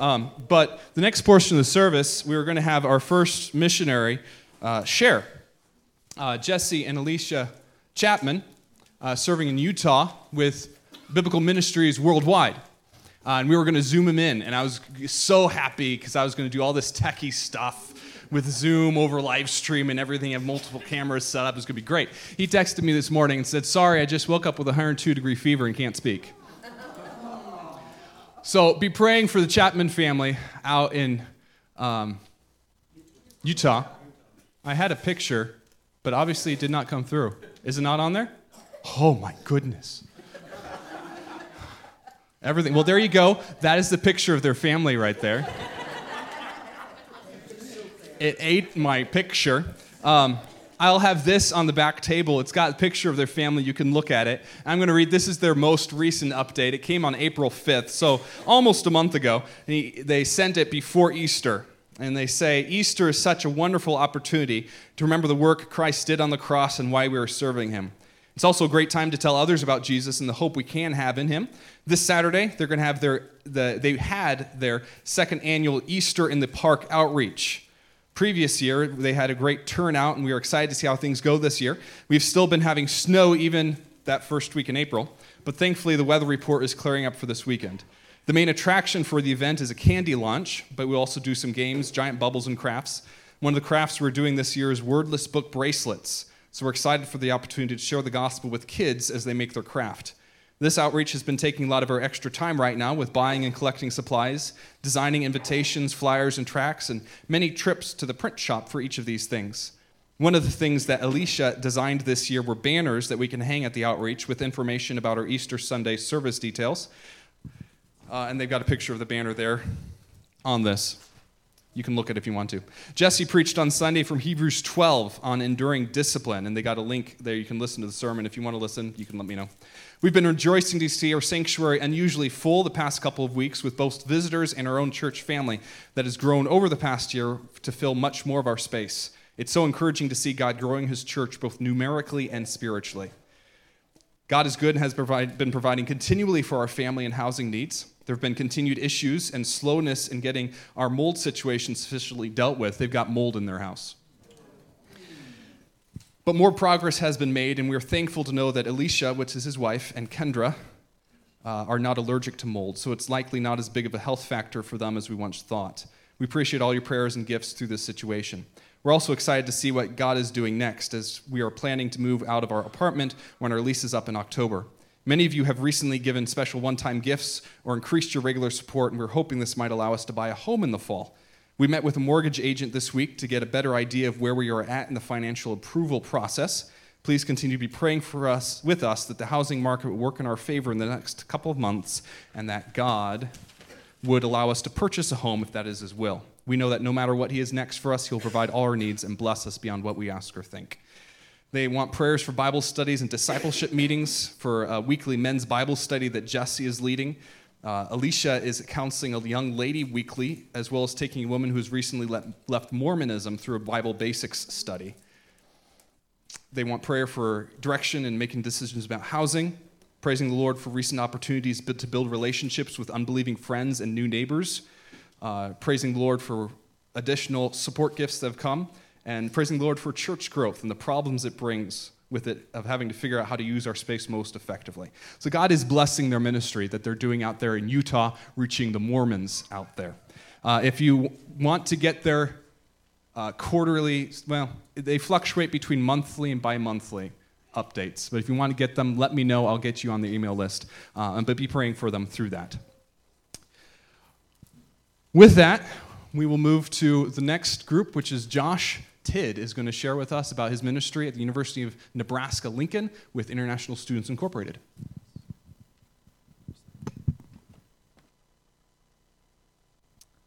Um, but the next portion of the service, we were going to have our first missionary uh, share. Uh, Jesse and Alicia Chapman, uh, serving in Utah with Biblical Ministries Worldwide. Uh, and we were going to zoom him in. And I was so happy because I was going to do all this techie stuff with Zoom over live stream and everything, have multiple cameras set up. It's going to be great. He texted me this morning and said, Sorry, I just woke up with a 102 degree fever and can't speak. So be praying for the Chapman family out in um, Utah. I had a picture, but obviously it did not come through. Is it not on there? Oh my goodness. Everything. Well, there you go. That is the picture of their family right there it ate my picture. Um, I'll have this on the back table. It's got a picture of their family. You can look at it. I'm going to read this is their most recent update. It came on April 5th, so almost a month ago. They sent it before Easter. And they say, Easter is such a wonderful opportunity to remember the work Christ did on the cross and why we are serving him. It's also a great time to tell others about Jesus and the hope we can have in him. This Saturday, they're going to have their, the, they had their second annual Easter in the Park outreach previous year. They had a great turnout, and we are excited to see how things go this year. We've still been having snow even that first week in April, but thankfully the weather report is clearing up for this weekend. The main attraction for the event is a candy launch, but we also do some games, giant bubbles, and crafts. One of the crafts we're doing this year is wordless book bracelets. So we're excited for the opportunity to share the gospel with kids as they make their craft. This outreach has been taking a lot of our extra time right now with buying and collecting supplies, designing invitations, flyers, and tracts, and many trips to the print shop for each of these things. One of the things that Alicia designed this year were banners that we can hang at the outreach with information about our Easter Sunday service details. Uh, and they've got a picture of the banner there on this. You can look at it if you want to. Jesse preached on Sunday from Hebrews 12 on enduring discipline, and they got a link there. You can listen to the sermon. If you want to listen, you can let me know. We've been rejoicing to see our sanctuary unusually full the past couple of weeks with both visitors and our own church family that has grown over the past year to fill much more of our space. It's so encouraging to see God growing his church both numerically and spiritually. God is good and has provide, been providing continually for our family and housing needs. There have been continued issues and slowness in getting our mold situation sufficiently dealt with. They've got mold in their house. But more progress has been made, and we're thankful to know that Alicia, which is his wife, and Kendra uh, are not allergic to mold, so it's likely not as big of a health factor for them as we once thought. We appreciate all your prayers and gifts through this situation. We're also excited to see what God is doing next as we are planning to move out of our apartment when our lease is up in October. Many of you have recently given special one time gifts or increased your regular support, and we're hoping this might allow us to buy a home in the fall. We met with a mortgage agent this week to get a better idea of where we are at in the financial approval process. Please continue to be praying for us with us that the housing market will work in our favor in the next couple of months and that God would allow us to purchase a home if that is his will. We know that no matter what he is next for us, he'll provide all our needs and bless us beyond what we ask or think. They want prayers for Bible studies and discipleship meetings, for a weekly men's Bible study that Jesse is leading. Uh, Alicia is counseling a young lady weekly, as well as taking a woman who's recently le- left Mormonism through a Bible basics study. They want prayer for direction and making decisions about housing, praising the Lord for recent opportunities to build relationships with unbelieving friends and new neighbors, uh, praising the Lord for additional support gifts that have come and praising the Lord for church growth and the problems it brings with it of having to figure out how to use our space most effectively. So God is blessing their ministry that they're doing out there in Utah, reaching the Mormons out there. Uh, if you want to get their uh, quarterly, well, they fluctuate between monthly and bi-monthly updates. But if you want to get them, let me know. I'll get you on the email list. Uh, but be praying for them through that. With that, we will move to the next group, which is Josh Tidd is going to share with us about his ministry at the University of Nebraska Lincoln with International Students Incorporated.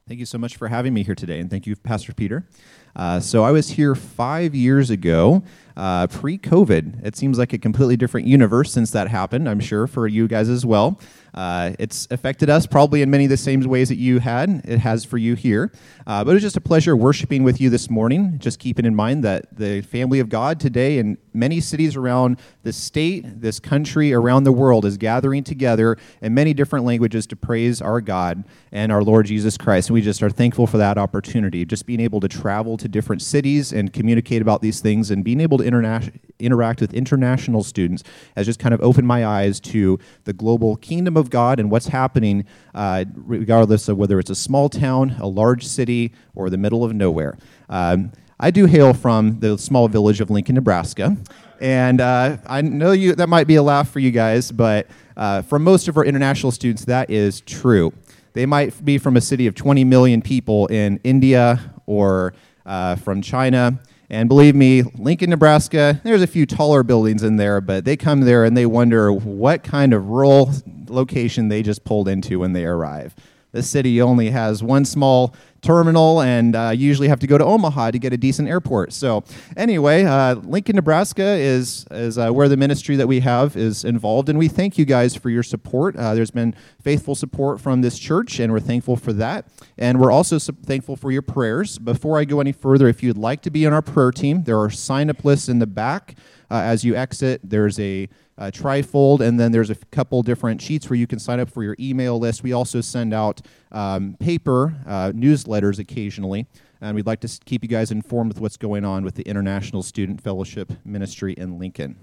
Thank you so much for having me here today, and thank you, Pastor Peter. Uh, so I was here five years ago, uh, pre COVID. It seems like a completely different universe since that happened, I'm sure, for you guys as well. Uh, it's affected us probably in many of the same ways that you had, it has for you here. Uh, but it was just a pleasure worshiping with you this morning. Just keeping in mind that the family of God today in many cities around the state, this country, around the world is gathering together in many different languages to praise our God and our Lord Jesus Christ. And we just are thankful for that opportunity, just being able to travel to different cities and communicate about these things and being able to interna- interact with international students has just kind of opened my eyes to the global kingdom of God and what's happening, uh, regardless of whether it's a small town, a large city, or the middle of nowhere. Um, I do hail from the small village of Lincoln, Nebraska. And uh, I know you that might be a laugh for you guys, but uh, for most of our international students, that is true. They might be from a city of 20 million people in India or uh, from China. And believe me, Lincoln, Nebraska, there's a few taller buildings in there, but they come there and they wonder what kind of rural location they just pulled into when they arrive. The city only has one small terminal and uh, usually have to go to Omaha to get a decent airport. So, anyway, uh, Lincoln, Nebraska is, is uh, where the ministry that we have is involved, and we thank you guys for your support. Uh, there's been faithful support from this church, and we're thankful for that. And we're also thankful for your prayers. Before I go any further, if you'd like to be on our prayer team, there are sign up lists in the back. Uh, as you exit, there's a uh, trifold, and then there's a couple different sheets where you can sign up for your email list. We also send out um, paper uh, newsletters occasionally, and we'd like to keep you guys informed with what's going on with the International Student Fellowship Ministry in Lincoln.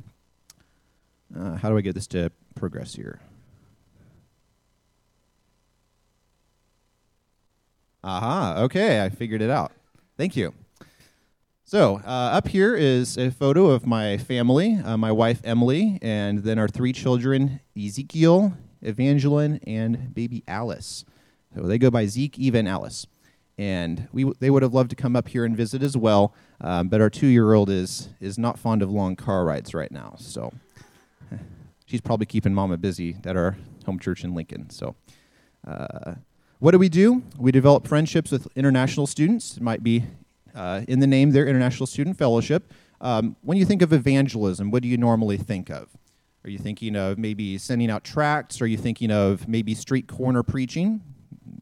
Uh, how do I get this to progress here? Aha, okay, I figured it out. Thank you. So, uh, up here is a photo of my family, uh, my wife Emily, and then our three children Ezekiel, Evangeline, and baby Alice. So they go by Zeke, Eva, and Alice. And we, they would have loved to come up here and visit as well, um, but our two year old is, is not fond of long car rides right now. So she's probably keeping mama busy at our home church in Lincoln. So, uh, what do we do? We develop friendships with international students. It might be uh, in the name their International Student Fellowship. Um, when you think of evangelism, what do you normally think of? Are you thinking of maybe sending out tracts? Are you thinking of maybe street corner preaching?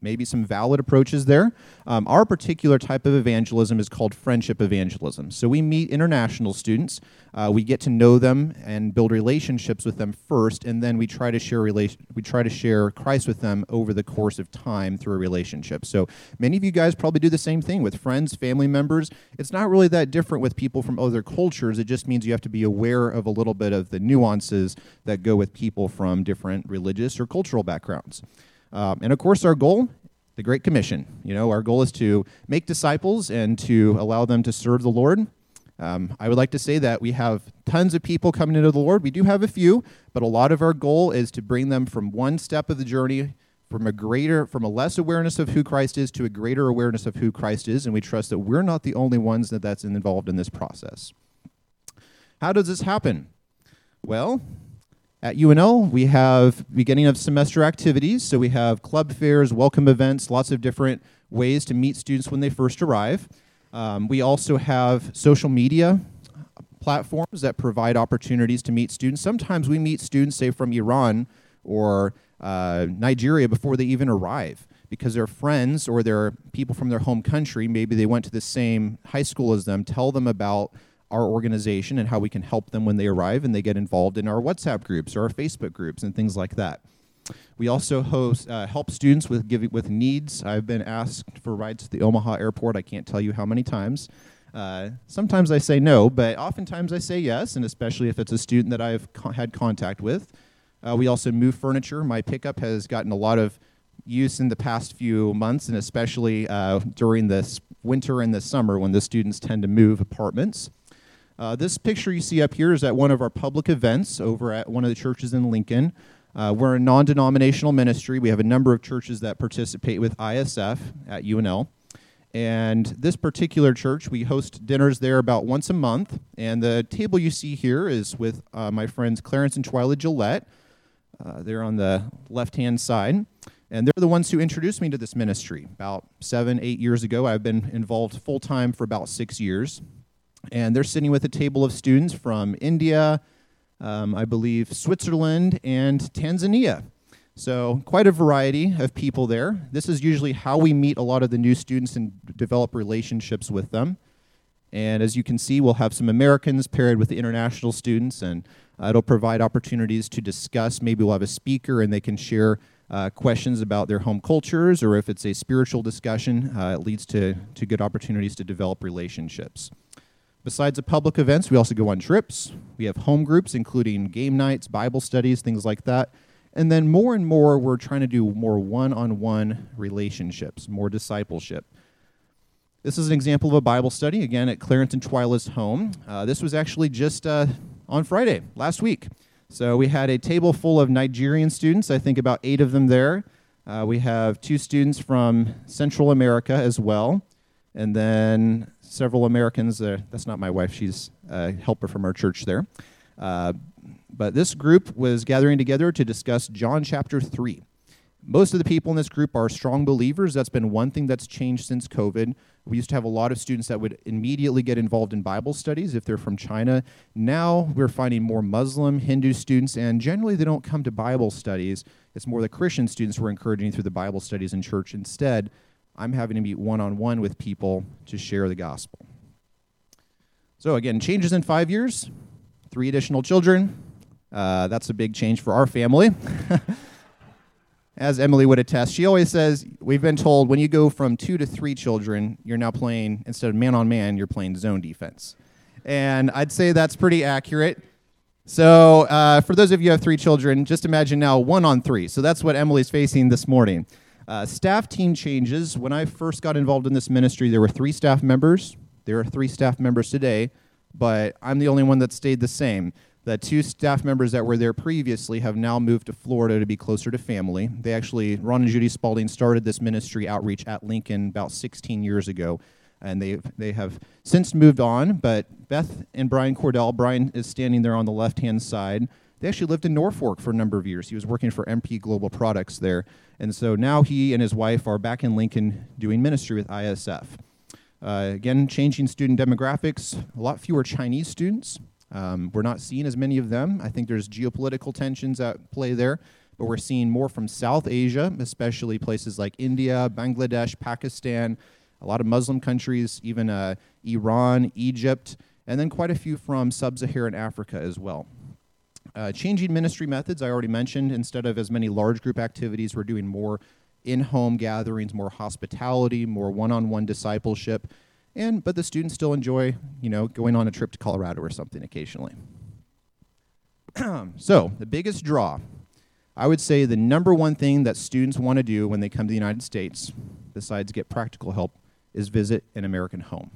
Maybe some valid approaches there. Um, our particular type of evangelism is called friendship evangelism. So we meet international students, uh, we get to know them and build relationships with them first, and then we try to share we try to share Christ with them over the course of time through a relationship. So many of you guys probably do the same thing with friends, family members. It's not really that different with people from other cultures. It just means you have to be aware of a little bit of the nuances that go with people from different religious or cultural backgrounds. Um, and of course, our goal, the Great Commission. You know, our goal is to make disciples and to allow them to serve the Lord. Um, I would like to say that we have tons of people coming into the Lord. We do have a few, but a lot of our goal is to bring them from one step of the journey from a greater from a less awareness of who Christ is to a greater awareness of who Christ is and we trust that we're not the only ones that that's involved in this process. How does this happen? Well, at UNL, we have beginning of semester activities. So we have club fairs, welcome events, lots of different ways to meet students when they first arrive. Um, we also have social media platforms that provide opportunities to meet students. Sometimes we meet students, say, from Iran or uh, Nigeria before they even arrive because their friends or their people from their home country, maybe they went to the same high school as them, tell them about our organization and how we can help them when they arrive and they get involved in our WhatsApp groups or our Facebook groups and things like that. We also host uh, help students with giving with needs. I've been asked for rides to the Omaha airport. I can't tell you how many times. Uh, sometimes I say no, but oftentimes I say yes, and especially if it's a student that I've co- had contact with. Uh, we also move furniture. My pickup has gotten a lot of use in the past few months, and especially uh, during this winter and the summer when the students tend to move apartments. Uh, this picture you see up here is at one of our public events over at one of the churches in Lincoln. Uh, we're a non denominational ministry. We have a number of churches that participate with ISF at UNL. And this particular church, we host dinners there about once a month. And the table you see here is with uh, my friends Clarence and Twyla Gillette. Uh, they're on the left hand side. And they're the ones who introduced me to this ministry. About seven, eight years ago, I've been involved full time for about six years. And they're sitting with a table of students from India, um, I believe Switzerland, and Tanzania. So, quite a variety of people there. This is usually how we meet a lot of the new students and develop relationships with them. And as you can see, we'll have some Americans paired with the international students, and uh, it'll provide opportunities to discuss. Maybe we'll have a speaker and they can share uh, questions about their home cultures, or if it's a spiritual discussion, uh, it leads to, to good opportunities to develop relationships. Besides the public events, we also go on trips. We have home groups, including game nights, Bible studies, things like that. And then more and more, we're trying to do more one on one relationships, more discipleship. This is an example of a Bible study, again, at Clarence and Twyla's home. Uh, this was actually just uh, on Friday, last week. So we had a table full of Nigerian students, I think about eight of them there. Uh, we have two students from Central America as well, and then several Americans. Uh, that's not my wife, she's a helper from our church there. Uh, but this group was gathering together to discuss John chapter 3. Most of the people in this group are strong believers. That's been one thing that's changed since COVID. We used to have a lot of students that would immediately get involved in Bible studies if they're from China. Now we're finding more Muslim, Hindu students, and generally they don't come to Bible studies. It's more the Christian students we're encouraging through the Bible studies in church. Instead, I'm having to meet one on one with people to share the gospel. So, again, changes in five years, three additional children. Uh, that's a big change for our family. As Emily would attest, she always says, We've been told when you go from two to three children, you're now playing, instead of man on man, you're playing zone defense. And I'd say that's pretty accurate. So, uh, for those of you who have three children, just imagine now one on three. So, that's what Emily's facing this morning. Uh, staff team changes. When I first got involved in this ministry, there were three staff members. There are three staff members today, but I'm the only one that stayed the same. The two staff members that were there previously have now moved to Florida to be closer to family. They actually, Ron and Judy Spalding started this ministry outreach at Lincoln about 16 years ago, and they they have since moved on. But Beth and Brian Cordell, Brian is standing there on the left hand side. They actually lived in Norfolk for a number of years. He was working for MP Global Products there, and so now he and his wife are back in Lincoln doing ministry with ISF. Uh, again, changing student demographics, a lot fewer Chinese students. Um, we're not seeing as many of them. I think there's geopolitical tensions at play there, but we're seeing more from South Asia, especially places like India, Bangladesh, Pakistan, a lot of Muslim countries, even uh, Iran, Egypt, and then quite a few from sub Saharan Africa as well. Uh, changing ministry methods, I already mentioned. Instead of as many large group activities, we're doing more in home gatherings, more hospitality, more one on one discipleship and but the students still enjoy you know going on a trip to colorado or something occasionally so the biggest draw i would say the number one thing that students want to do when they come to the united states besides get practical help is visit an american home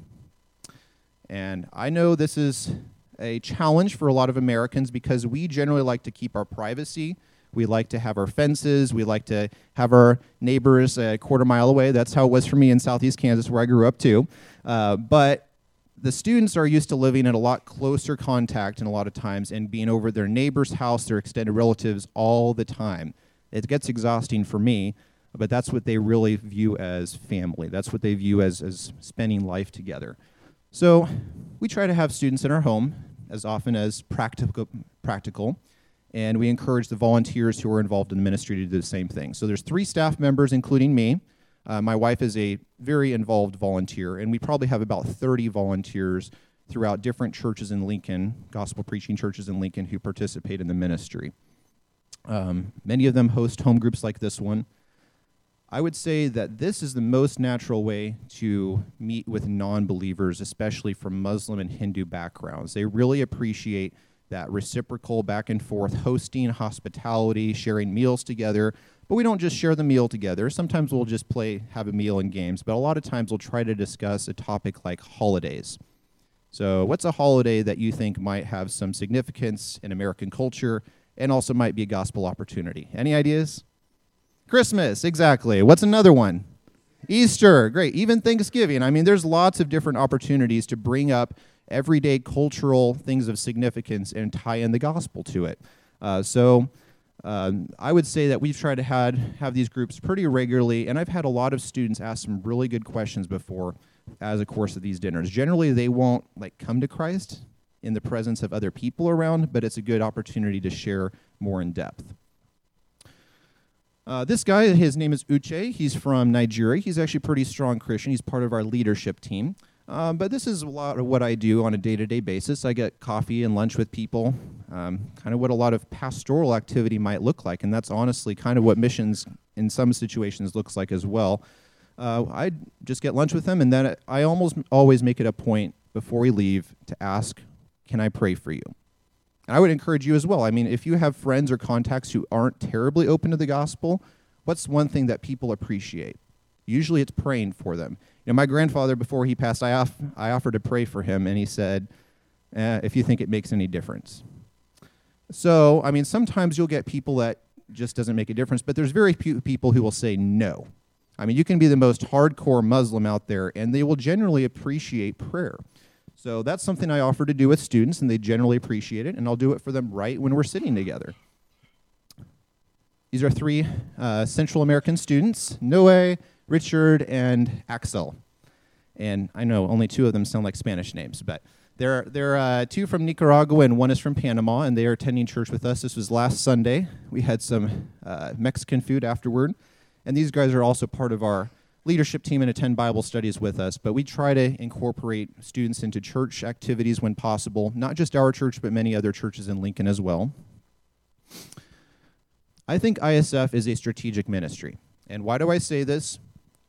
and i know this is a challenge for a lot of americans because we generally like to keep our privacy we like to have our fences. We like to have our neighbors a quarter mile away. That's how it was for me in southeast Kansas, where I grew up too. Uh, but the students are used to living in a lot closer contact and a lot of times and being over their neighbor's house, their extended relatives all the time. It gets exhausting for me, but that's what they really view as family. That's what they view as, as spending life together. So we try to have students in our home as often as practical. practical and we encourage the volunteers who are involved in the ministry to do the same thing. So there's three staff members, including me. Uh, my wife is a very involved volunteer, and we probably have about 30 volunteers throughout different churches in Lincoln, gospel preaching churches in Lincoln, who participate in the ministry. Um, many of them host home groups like this one. I would say that this is the most natural way to meet with non believers, especially from Muslim and Hindu backgrounds. They really appreciate that reciprocal back and forth hosting, hospitality, sharing meals together. But we don't just share the meal together. Sometimes we'll just play, have a meal and games, but a lot of times we'll try to discuss a topic like holidays. So, what's a holiday that you think might have some significance in American culture and also might be a gospel opportunity? Any ideas? Christmas, exactly. What's another one? Easter, great. Even Thanksgiving. I mean, there's lots of different opportunities to bring up everyday cultural things of significance and tie in the gospel to it. Uh, so Um, I would say that we've tried to had, have these groups pretty regularly, and I've had a lot of students ask some really good questions before as a course of these dinners. Generally, they won't like come to Christ in the presence of other people around, but it's a good opportunity to share more in depth. Uh, this guy, his name is Uche. He's from Nigeria. He's actually pretty strong Christian. He's part of our leadership team. Um, but this is a lot of what I do on a day to day basis. I get coffee and lunch with people, um, kind of what a lot of pastoral activity might look like. And that's honestly kind of what missions in some situations looks like as well. Uh, I just get lunch with them, and then I almost always make it a point before we leave to ask, Can I pray for you? And I would encourage you as well. I mean, if you have friends or contacts who aren't terribly open to the gospel, what's one thing that people appreciate? Usually it's praying for them. You know, my grandfather, before he passed, I, off, I offered to pray for him, and he said, eh, if you think it makes any difference. So, I mean, sometimes you'll get people that just doesn't make a difference, but there's very few people who will say no. I mean, you can be the most hardcore Muslim out there, and they will generally appreciate prayer. So that's something I offer to do with students, and they generally appreciate it, and I'll do it for them right when we're sitting together. These are three uh, Central American students Noe, Richard, and Axel. And I know only two of them sound like Spanish names, but there, are, there are uh, two from Nicaragua and one is from Panama, and they are attending church with us. This was last Sunday. We had some uh, Mexican food afterward, and these guys are also part of our leadership team and attend Bible studies with us. But we try to incorporate students into church activities when possible, not just our church, but many other churches in Lincoln as well. I think ISF is a strategic ministry. And why do I say this?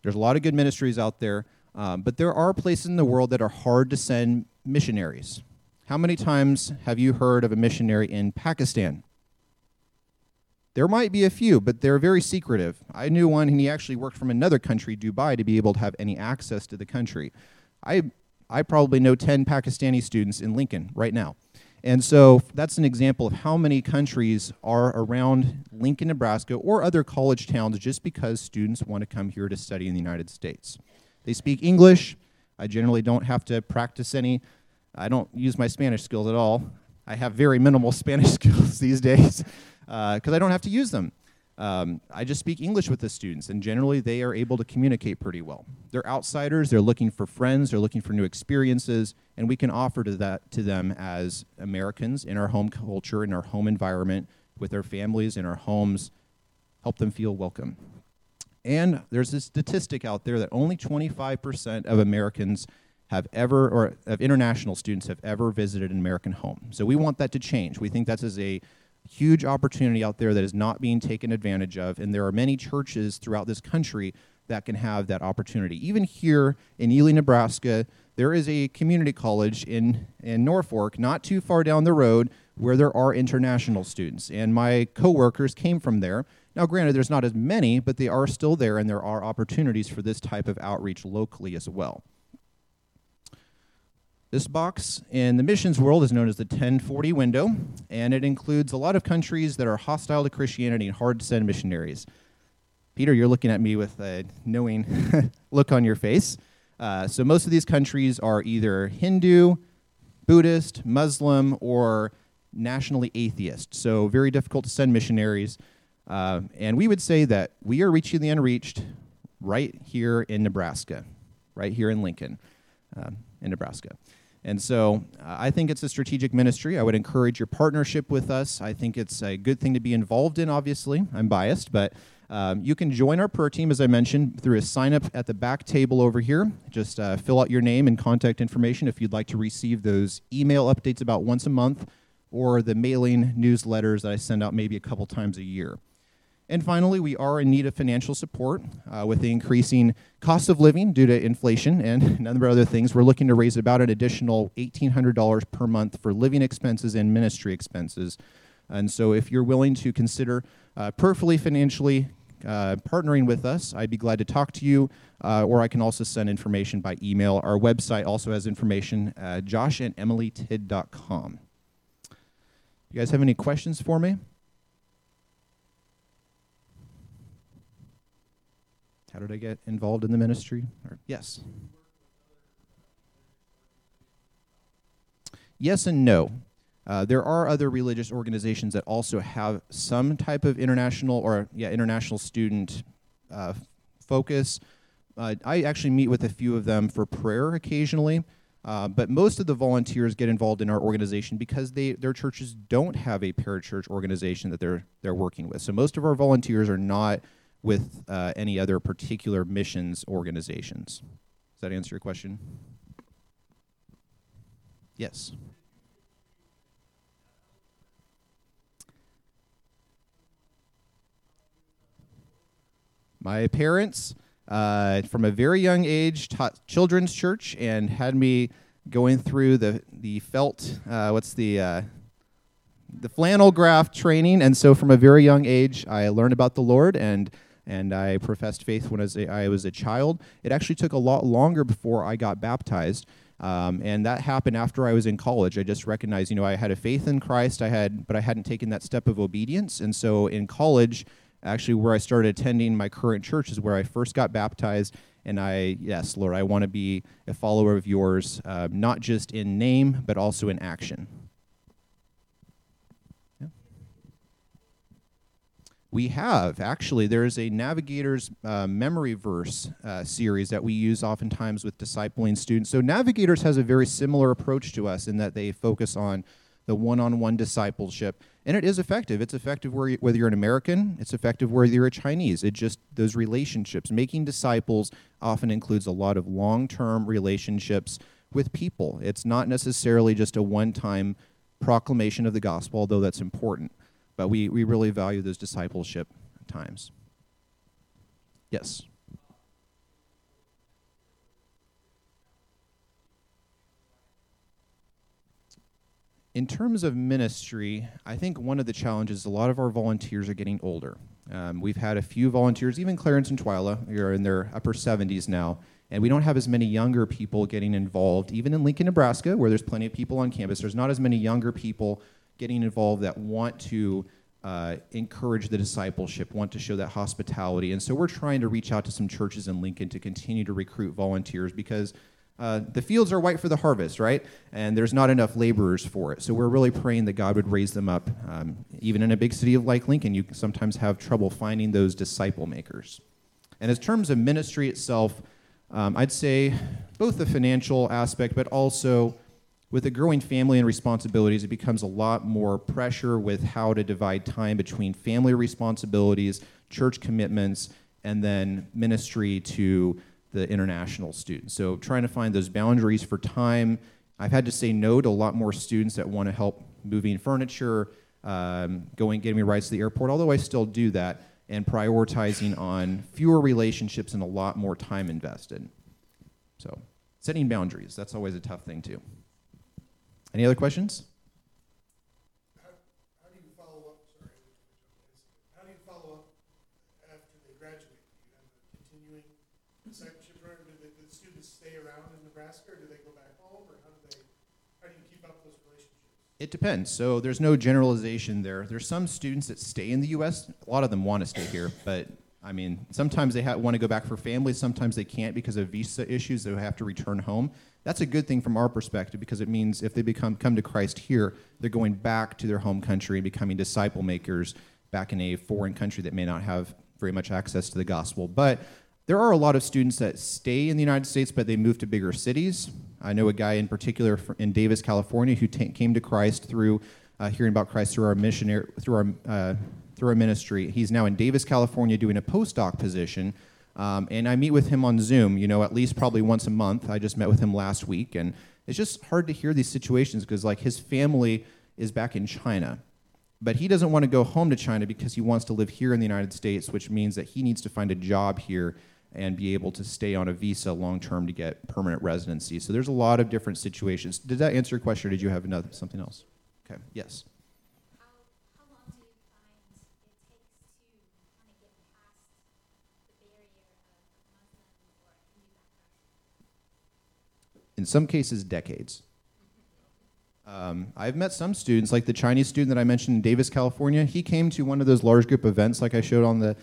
There's a lot of good ministries out there, um, but there are places in the world that are hard to send missionaries. How many times have you heard of a missionary in Pakistan? There might be a few, but they're very secretive. I knew one, and he actually worked from another country, Dubai, to be able to have any access to the country. I, I probably know 10 Pakistani students in Lincoln right now. And so that's an example of how many countries are around Lincoln, Nebraska, or other college towns just because students want to come here to study in the United States. They speak English. I generally don't have to practice any. I don't use my Spanish skills at all. I have very minimal Spanish skills these days because uh, I don't have to use them. Um, I just speak English with the students, and generally they are able to communicate pretty well. They're outsiders, they're looking for friends, they're looking for new experiences, and we can offer to that to them as Americans in our home culture, in our home environment, with our families in our homes, help them feel welcome. And there's a statistic out there that only 25% of Americans have ever, or of international students have ever visited an American home. So we want that to change. We think that is a huge opportunity out there that is not being taken advantage of, and there are many churches throughout this country that can have that opportunity. Even here in Ely, Nebraska, there is a community college in, in Norfolk, not too far down the road, where there are international students. And my coworkers came from there. Now, granted, there's not as many, but they are still there, and there are opportunities for this type of outreach locally as well. This box in the missions world is known as the 1040 window, and it includes a lot of countries that are hostile to Christianity and hard to send missionaries. Peter, you're looking at me with a knowing look on your face. Uh, so, most of these countries are either Hindu, Buddhist, Muslim, or nationally atheist. So, very difficult to send missionaries. Uh, and we would say that we are reaching the unreached right here in Nebraska, right here in Lincoln, uh, in Nebraska. And so I think it's a strategic ministry. I would encourage your partnership with us. I think it's a good thing to be involved in, obviously. I'm biased, but um, you can join our prayer team, as I mentioned, through a sign up at the back table over here. Just uh, fill out your name and contact information if you'd like to receive those email updates about once a month or the mailing newsletters that I send out maybe a couple times a year. And finally, we are in need of financial support uh, with the increasing cost of living due to inflation and a number of other things. We're looking to raise about an additional $1,800 per month for living expenses and ministry expenses. And so, if you're willing to consider uh, perfectly financially uh, partnering with us, I'd be glad to talk to you, uh, or I can also send information by email. Our website also has information at joshandemilytid.com. You guys have any questions for me? How did I get involved in the ministry? Or, yes. Yes and no. Uh, there are other religious organizations that also have some type of international or yeah international student uh, focus. Uh, I actually meet with a few of them for prayer occasionally, uh, but most of the volunteers get involved in our organization because they their churches don't have a parachurch organization that they're they're working with. So most of our volunteers are not with uh, any other particular missions organizations. Does that answer your question? Yes. My parents, uh, from a very young age, taught children's church and had me going through the the felt uh, what's the uh, the flannel graph training, and so from a very young age, I learned about the Lord and and I professed faith when I was a, I was a child. It actually took a lot longer before I got baptized. Um, and that happened after I was in college. I just recognized, you know, I had a faith in Christ, I had, but I hadn't taken that step of obedience. And so in college, actually where I started attending my current church is where I first got baptized. And I, yes, Lord, I want to be a follower of yours, uh, not just in name, but also in action. We have, actually, there's a Navigator's uh, memory verse uh, series that we use oftentimes with discipling students. So, Navigators has a very similar approach to us in that they focus on the one on one discipleship. And it is effective. It's effective whether you're an American, it's effective whether you're a Chinese. It just, those relationships, making disciples often includes a lot of long term relationships with people. It's not necessarily just a one time proclamation of the gospel, although that's important. But we, we really value those discipleship times. Yes. in terms of ministry, I think one of the challenges, a lot of our volunteers are getting older. Um, we've had a few volunteers, even Clarence and Twyla, who are in their upper 70s now, and we don't have as many younger people getting involved. Even in Lincoln, Nebraska, where there's plenty of people on campus, there's not as many younger people getting involved that want to uh, encourage the discipleship, want to show that hospitality. And so we're trying to reach out to some churches in Lincoln to continue to recruit volunteers because uh, the fields are white for the harvest, right? And there's not enough laborers for it. So we're really praying that God would raise them up. Um, even in a big city like Lincoln, you sometimes have trouble finding those disciple makers. And in terms of ministry itself, um, I'd say both the financial aspect, but also with a growing family and responsibilities, it becomes a lot more pressure with how to divide time between family responsibilities, church commitments, and then ministry to the international students. So trying to find those boundaries for time. I've had to say no to a lot more students that want to help moving furniture, um, going getting me rides to the airport, although I still do that, and prioritizing on fewer relationships and a lot more time invested. So setting boundaries, that's always a tough thing too. Any other questions? How how do you follow up sorry? How do you follow up after they graduate? Do you have a continuing discipleship program? Do the do the students stay around in Nebraska or do they go back home or how do they how do you keep up those relationships? It depends. So there's no generalization there. There's some students that stay in the U.S. A lot of them want to stay here, but I mean, sometimes they ha- want to go back for family. Sometimes they can't because of visa issues. They have to return home. That's a good thing from our perspective because it means if they become come to Christ here, they're going back to their home country and becoming disciple makers back in a foreign country that may not have very much access to the gospel. But there are a lot of students that stay in the United States, but they move to bigger cities. I know a guy in particular in Davis, California, who t- came to Christ through uh, hearing about Christ through our missionary through our uh, through our ministry. He's now in Davis, California, doing a postdoc position. Um, and I meet with him on Zoom, you know, at least probably once a month. I just met with him last week, and it's just hard to hear these situations because, like, his family is back in China, but he doesn't want to go home to China because he wants to live here in the United States, which means that he needs to find a job here and be able to stay on a visa long term to get permanent residency. So there's a lot of different situations. Did that answer your question, or did you have another something else? Okay. Yes. In some cases, decades. Um, I've met some students, like the Chinese student that I mentioned in Davis, California. He came to one of those large group events, like I showed on the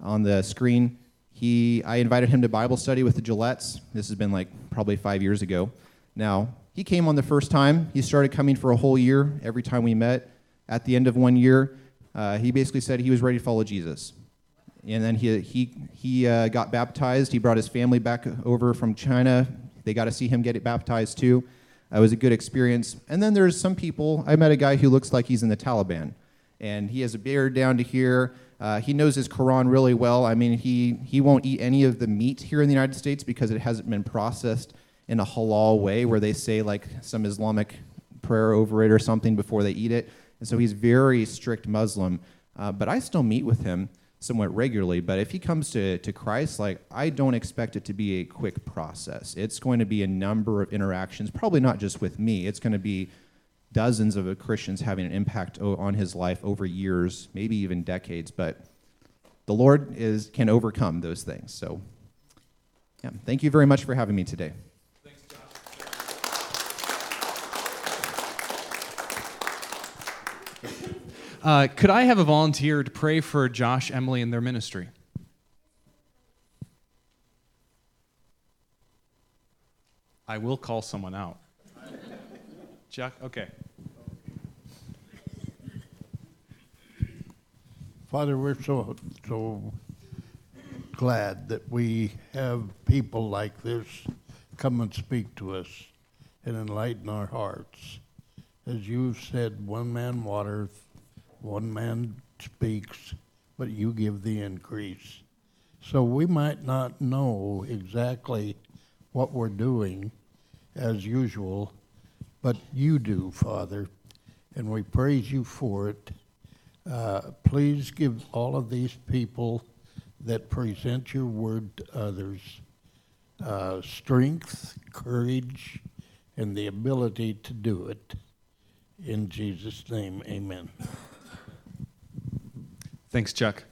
on the screen he, I invited him to Bible study with the Gillettes. This has been like probably five years ago. Now, he came on the first time. He started coming for a whole year every time we met. At the end of one year, uh, he basically said he was ready to follow Jesus. And then he, he, he uh, got baptized. He brought his family back over from China. They got to see him get baptized too. It was a good experience. And then there's some people. I met a guy who looks like he's in the Taliban, and he has a beard down to here. Uh, he knows his Quran really well. I mean, he, he won't eat any of the meat here in the United States because it hasn't been processed in a halal way where they say like some Islamic prayer over it or something before they eat it. And so he's very strict Muslim. Uh, but I still meet with him somewhat regularly. But if he comes to, to Christ, like I don't expect it to be a quick process. It's going to be a number of interactions, probably not just with me. It's going to be dozens of Christians having an impact on his life over years, maybe even decades. But the Lord is can overcome those things. So, yeah, thank you very much for having me today. Uh, could I have a volunteer to pray for Josh, Emily, and their ministry? I will call someone out. Chuck? Okay. Father, we're so so glad that we have people like this come and speak to us and enlighten our hearts. As you've said, one man watereth, one man speaks, but you give the increase. So we might not know exactly what we're doing as usual, but you do, Father, and we praise you for it. Uh, please give all of these people that present your word to others uh, strength, courage, and the ability to do it. In Jesus' name, amen. Thanks, Chuck.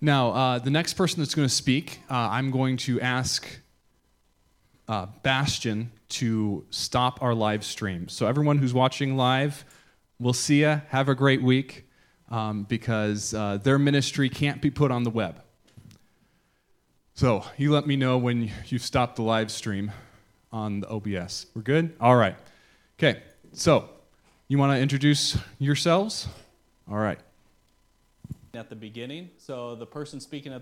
Now, uh, the next person that's going to speak, uh, I'm going to ask uh, Bastion to stop our live stream. So, everyone who's watching live, we'll see you. Have a great week um, because uh, their ministry can't be put on the web. So, you let me know when you've stopped the live stream on the OBS. We're good? All right. Okay, so you want to introduce yourselves? All right at the beginning. So the person speaking at the